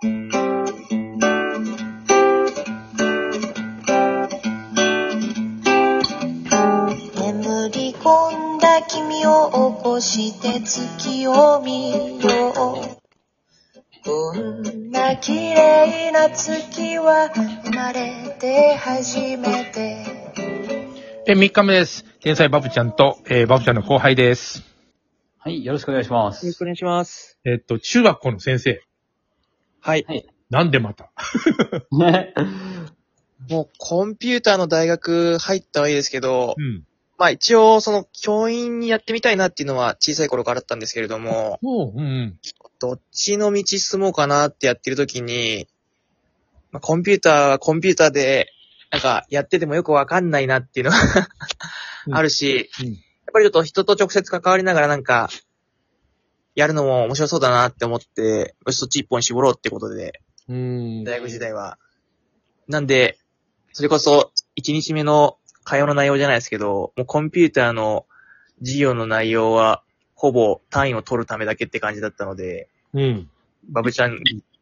眠り込んだ君を起こして月を見よう。こんな綺麗な月は生まれて初めて。え、3日目です。天才バブちゃんと、えーバブちゃんの後輩です。はい、よろしくお願いします。よろしくお願いします。えっと、中学校の先生。はい。なんでまた？ね。もうコンピューターの大学入ったはいいですけど、うん。まあ一応その教員にやってみたいなっていうのは小さい頃からあったんですけれども、おう、うんうん。どっちの道進もうかなってやってる時に、まあ、コンピューターはコンピューターで、なんかやっててもよくわかんないなっていうのが うんあるし、うんやっぱりちょっと人と直接関わりながらなんか、やるのも面白そうだなって思って、よしそっち一本絞ろうってことで、うーん。大学時代は。なんで、それこそ、1日目の会話の内容じゃないですけど、もうコンピューターの授業の内容は、ほぼ単位を取るためだけって感じだったので、うん。バブちゃん、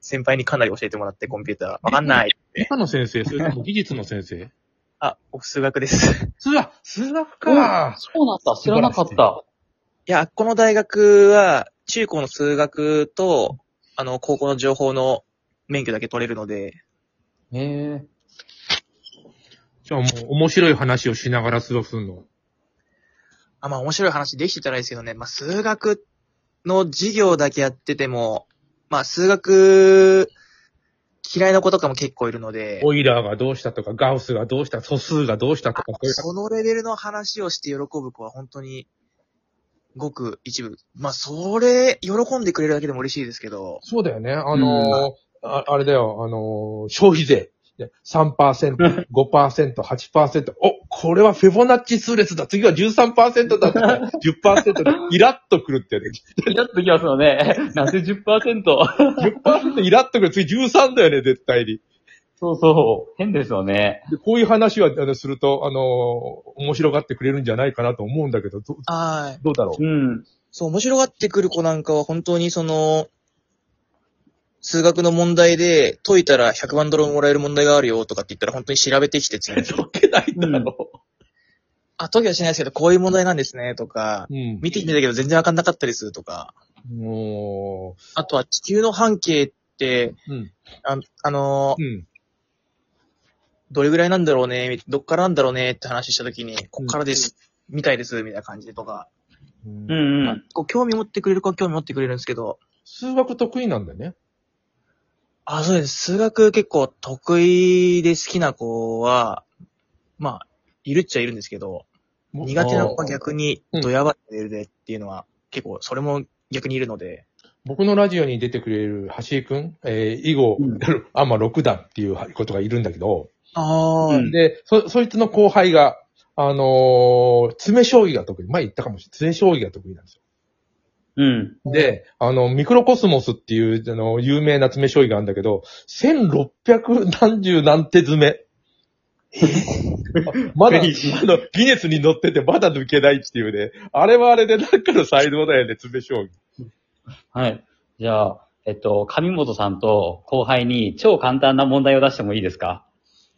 先輩にかなり教えてもらって、コンピューター。わかんない。理科の先生、それとも技術の先生？あ、僕数学です。い数学、数学か。そうなんだ、知らなかった。や、この大学は、中高の数学と、あの、高校の情報の免許だけ取れるので、へえ。じゃあもう面白い話をしながら過ごすの？あ、まあ面白い話できてたらいいですけどね。まあ数学の授業だけやってても、まあ数学嫌いな子とかも結構いるので、オイラーがどうしたとか、ガウスがどうした、素数がどうしたとか、そういうそのレベルの話をして喜ぶ子は本当にごく一部。まあそれ、喜んでくれるだけでも嬉しいですけど、そうだよね。あのーあ、あれだよ、あのー消費税。ね3%、5%、8%。お、これはフェボナッチ数列だ。次は13%だとか、10%イラッとくるってやつ。イラッときますよね。なぜ 10%? 10%イラッとくる。次13だよね、絶対に。そうそう。変ですよね。でこういう話はあのすると、あのー面白がってくれるんじゃないかなと思うんだけど、どはい。どうだろう？うん。そう、面白がってくる子なんかは本当にその、数学の問題で解いたら100万ドルもらえる問題があるよとかって言ったら本当に調べてきて次に解けないんだろあ、解きはしないですけど、こういう問題なんですね、とか、う。うん。見てきてたけど全然わかんなかったです、とか。もあとは地球の半径って、う、うん。ああのーうん。どれぐらいなんだろうね、どっからなんだろうねって話したときに、こっからです、みたいです、みたいな感じでとか、うん。うんうん。こう興味持ってくれる子は興味持ってくれるんですけど、数学得意なんだよね。あ、そうです。数学結構得意で好きな子は、まあ、いるっちゃいるんですけど、苦手な子は逆にうん。ドヤバレベルでっていうのは、結構それも逆にいるので、僕のラジオに出てくれる橋井くん、えー、以後、うん。アマ6段っていうことがいるんだけど、あーうんで、そ、そいつの後輩が、あのー詰将棋が得意。前言ったかもしれない。詰将棋が得意なんですよ。うん。で、あの、ミクロコスモスっていう、あの、有名な詰将棋があるんだけど、1600何十何手詰め。まだ、あの、ギネスに乗っててまだ抜けないっていうね。あれはあれでなんかの才能だよね、詰将棋。はい。じゃあ、えっと、上本さんと後輩に超簡単な問題を出してもいいですか？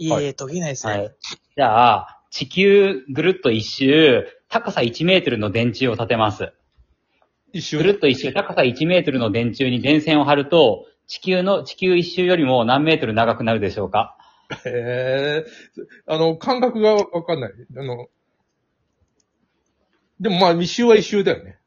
いえいえ、解けないですね。はい。じゃあ、地球ぐるっと一周、高さ1メートルの電柱を立てます。一瞬。ぐるっと一周、高さ1メートルの電柱に電線を張ると、地球の、地球一周よりも何メートル長くなるでしょうか？へえ。あの、感覚がわかんない。あの、でもまあ、一周は一周だよね。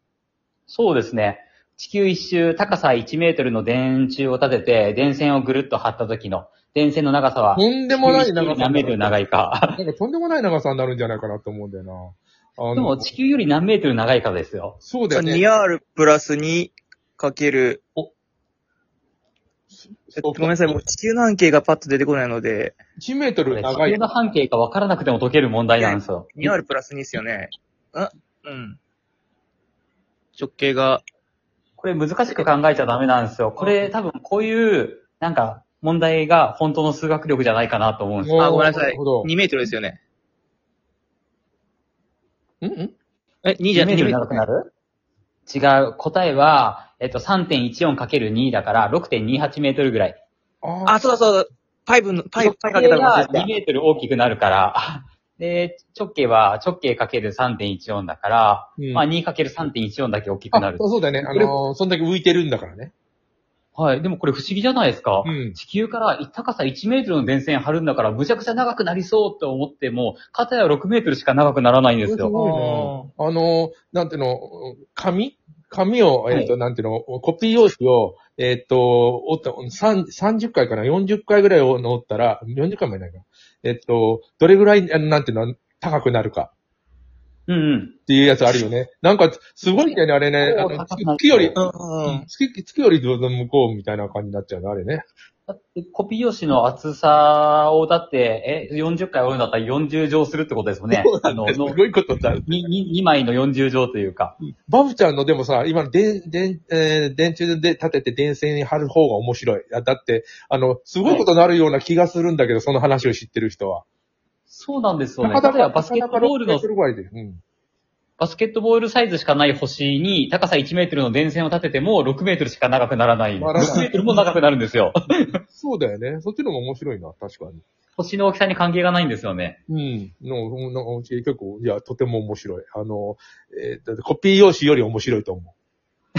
そうですね。地球一周、高さ1メートルの電柱を立てて、電線をぐるっと張った時の、電線の長さは、とんでもない長さ。何メートル長いか。なんかとんでもない長さになるんじゃないかなと思うんだよな。あのでも、地球より何メートル長いかですよ。そうだよね。2R プラス2かける、えっとごめんなさい、もう地球の半径がパッと出てこないので、1メートル長い球。の半径か分からなくても解ける問題なんですよ。2R プラス2ですよね。あ、うん。直径が、これ難しく考えちゃダメなんですよ。これ多分こういう、なんか、問題が本当の数学力じゃないかなと思うんですよ。あ、ごめんなさないる。ほど。2メートルですよね。ん？ん？え、2じゃ2メートル2長くなる？違う。答えは、えっと、3.14×2 だから6.28メートルぐらい。ああ、そうだそうだ。パイプの、パイプ、パイプかけた直径が2の忘れてた。メートル大きくなるから、で、直径は直径かける3.14だから、うんまあ 2×3.14 だけ大きくなる。あそうだね。あのーそんだけ浮いてるんだからね。はい。でもこれ不思議じゃないですか？うん。地球から高さ1メートルの電線張るんだから、むちゃくちゃ長くなりそうって思っても、片や6メートルしか長くならないんですよ。すごあのー、なんていうの、紙？紙を、えっ、と、なんていうの、コピー用紙を、えっ、と、折った、三30回かな ?40 回ぐらいを折ったら、40回もいないか。えっ、と、どれぐらい、あのなんていうの、高くなるかうんうん。っていうやつあるよね。なんか、すごいんだよね、あれね。月より、うんうん。月、月よりどうぞ向こうみたいな感じになっちゃうの、あれね。だってコピー用紙の厚さを、だって、え、40回折るんだったら40乗するってことですよね。あの、すのごいことだ。にに2枚の40乗というか。バブちゃんのでもさ、今、電、電、えー電柱で立てて電線に貼る方が面白い。だって、あの、すごいことになるような気がするんだけど、その話を知ってる人は。そうなんですよね。例えばバスケットボールのなかなか6メートルぐらいで。うん。バスケットボールサイズしかない星に高さ1メートルの電線を立てても6メートルしか長くならない。ならない6メートルも長くなるんですよ。そうだよね。そっちの方が面白いな、確かに。星の大きさに関係がないんですよね。うん。の、の、結構、いや、とても面白い。あの、えーだってコピー用紙より面白いと思う。い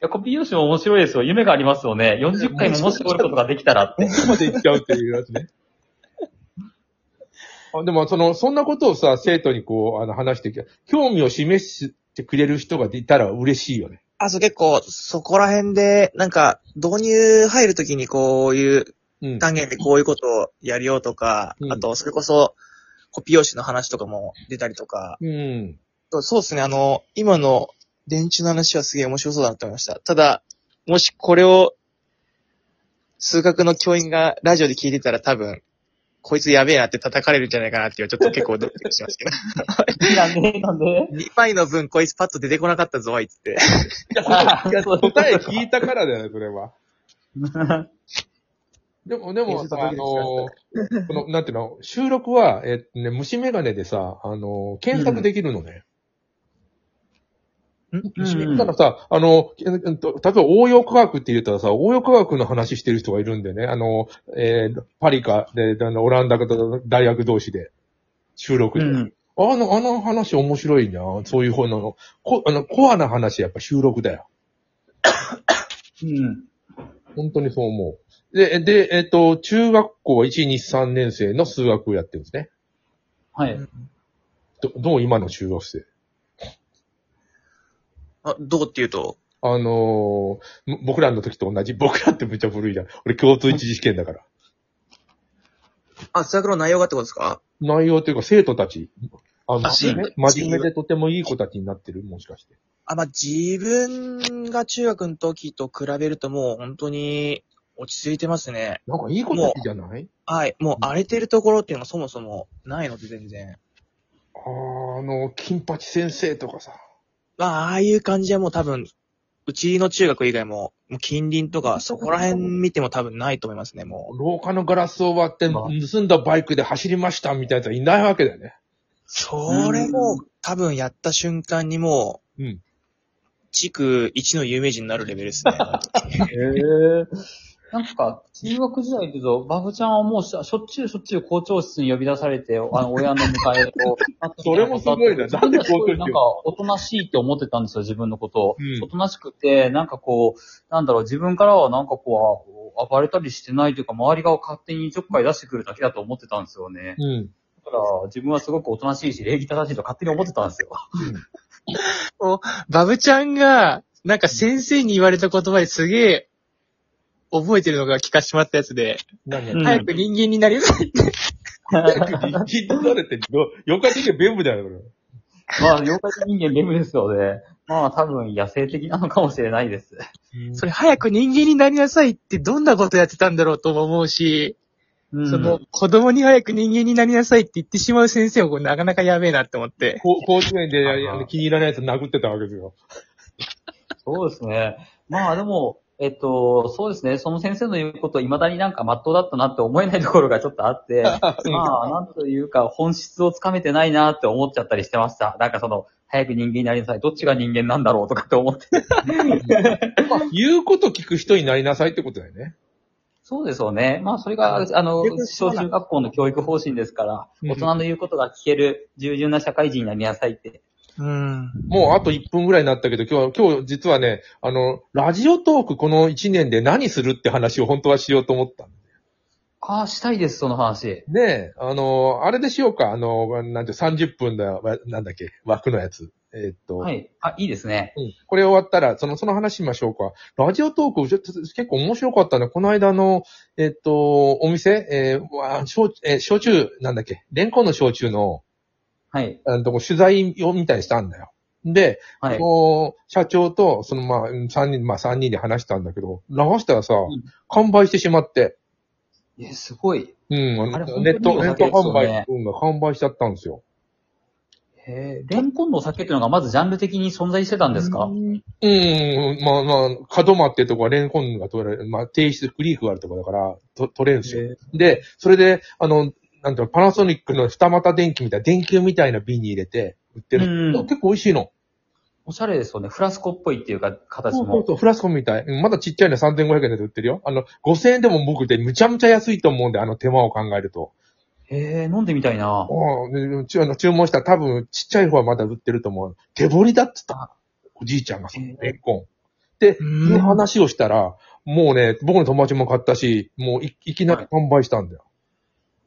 やコピー用紙も面白いですよ。夢がありますよね。40回ももし折ることができたらって。ここまで行っちゃうっていうやつね。あでも、その、そんなことをさ、生徒にこう、あの、話してき興味を示してくれる人がいたら嬉しいよね。あ、そう結構、そこら辺で、なんか、導入入るときにこういううん。単元でこういうことをやるよとか、うんあと、それこそ、コピー用紙の話とかも出たりとか、うん。そうですね、あの、今の電柱の話はすげえ面白そうだなと思いました。ただ、もしこれを、数学の教員がラジオで聞いてたら多分、こいつやべえなって叩かれるんじゃないかなっていう、ちょっと結構ドキドキしますけど。なんでなんで？2枚の分こいつパッと出てこなかったぞ、あいつって。答え聞いたからだよね、それは。でも、でもさ、あの、この、なんていうの、収録は、えっとね、虫眼鏡でさ、あの、検索できるのね。うん鏡たださ、あの、えっと例えば応用科学って言ったらさ、応用科学の話してる人がいるんでね、あの、えーパリカで、あの、オランダと大学同士で、収録で。うん。あの、あの話面白いな。そういう方の、こあの、コアな話やっぱ収録だよ。うん。本当にそう思う。で、で、えっ、と、中学校は1、2、3年生の数学をやってるんですね。はい。どどう今の中学生？あ、どうっていうと、あのーむ僕らの時と同じ。僕らってめっちゃ古いじゃん。俺共通一次試験だから。あ、数学の内容がってことですか？内容っていうか生徒たち。あのあ真面目真面目でとてもいい子たちになってるもしかして。あ、まあ、自分が中学の時と比べるともう本当に落ち着いてますね。なんかいい子たちじゃない？はい。もう荒れてるところっていうのがそもそもないので全然。あーあの、金八先生とかさ。まあ、ああいう感じはもう多分、うちの中学以外も、もう近隣とかそこら辺見ても多分ないと思いますね、もう。廊下のガラスを割ってまあ盗んだバイクで走りましたみたいなやつはいないわけだよね。それも多分やった瞬間にもう、うん地区一の有名人になるレベルですね。へえ。なんか、中学時代って言うと、バブちゃんはもうしょっちゅうしょっちゅう校長室に呼び出されて、あの、親の迎えを。それもすごいななんで校長室なんか、おとなしいって思ってたんですよ、自分のことを。うんおとなしくて、なんかこう、なんだろう、自分からはなんかこう、暴れたりしてないというか、周りが勝手にちょっかい出してくるだけだと思ってたんですよね。うん。だから、自分はすごくおとなしいし、礼儀正しいと勝手に思ってたんですよ。バブちゃんが、なんか先生に言われた言葉ですげえ、覚えてるのが聞かしてもらったやつで、早く人間になりなさいって。聞いてされて、よ、よか的に弁部だよ、これ。まあ、妖怪人間レムですよね。まあ、多分野生的なのかもしれないです。それ早く人間になりなさいってどんなことやってたんだろうとも思うし、うんその、子供に早く人間になりなさいって言ってしまう先生もこれなかなかやべえなって思って。こ甲子園で気に入らないやつ殴ってたわけですよ。そうですね。まあでも、えっと、そうですね。その先生の言うこと、未だになんか真っ当だったなって思えないところがちょっとあって、まあ、なんというか、本質をつかめてないなって思っちゃったりしてました。なんかその、早く人間になりなさい。どっちが人間なんだろうとかって思って。まあ、言うこと聞く人になりなさいってことだよね。そうですよね。まあ、それが、あの小中学校の教育方針ですから、うん大人の言うことが聞ける従順な社会人になりなさいって。うん。もうあと1分ぐらいになったけど、今日、今日実はね、あの、ラジオトークこの1年で何するって話を本当はしようと思った。ああ、したいです、その話。ねえ、あの、あれでしようか、あの、なんて30分だ、わなんだっけ、枠のやつ。えーっと、はい。あ、いいですね。うんこれ終わったら、その、その話しましょうか。ラジオトーク、ちょっと結構面白かったね。この間の、えっと、お店、えーわ焼えー焼酎、なんだっけ、レンコンの焼酎の、はい。あのとこ取材をみたいにしたんだよ。で、はい。こう社長と、そのまあ、うん三人、まあ三人で話したんだけど、流したらさ、ん完売してしまって、え、すごい。うん、あれネット、ネット本当にいいお酒ですよ販売ねうんが完売しちゃったんですよ。へえ、レンコンのお酒っていうのがまずジャンル的に存在してたんですか？うん、まあまあ、角間ってとこはレンコンが取れる、まあ、低質クリークがあるとこだから、と取れるんですよ。で、それで、あの、なんていうのパナソニックの二股電気みたいな、電球みたいな瓶に入れて売ってる。うん結構美味しいの。おしゃれですよね。フラスコっぽいっていうか、形も。そうそうそう、フラスコみたい。うんまだちっちゃいの3500円で売ってるよ。あの、5000円でも僕でむちゃむちゃ安いと思うんで、あの手間を考えると。へえ、飲んでみたいな。ああでちあの注文したら多分ちっちゃい方はまだ売ってると思う。手彫りだっつった。おじいちゃんがそのレンコン。ってうんいう話をしたら、もうね、僕の友達も買ったし、もういいきなり販売したんだよ。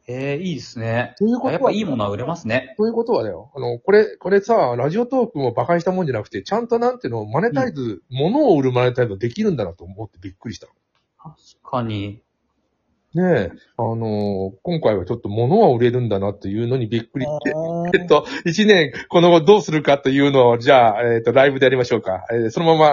へえ、いいですね。ということはやっぱいいものは売れますね。ということはだよ。あの、これ、これさ、ラジオトークも馬鹿にしたもんじゃなくて、ちゃんとなんていうの、マネタイズ、物を売るマネタイズできるんだなと思ってびっくりした。確かに。ねえ、あのー今回はちょっと物は売れるんだなっていうのにびっくりして、えっと、一年、この後どうするかというのを、じゃあ、えっと、ライブでやりましょうか。えーそのまま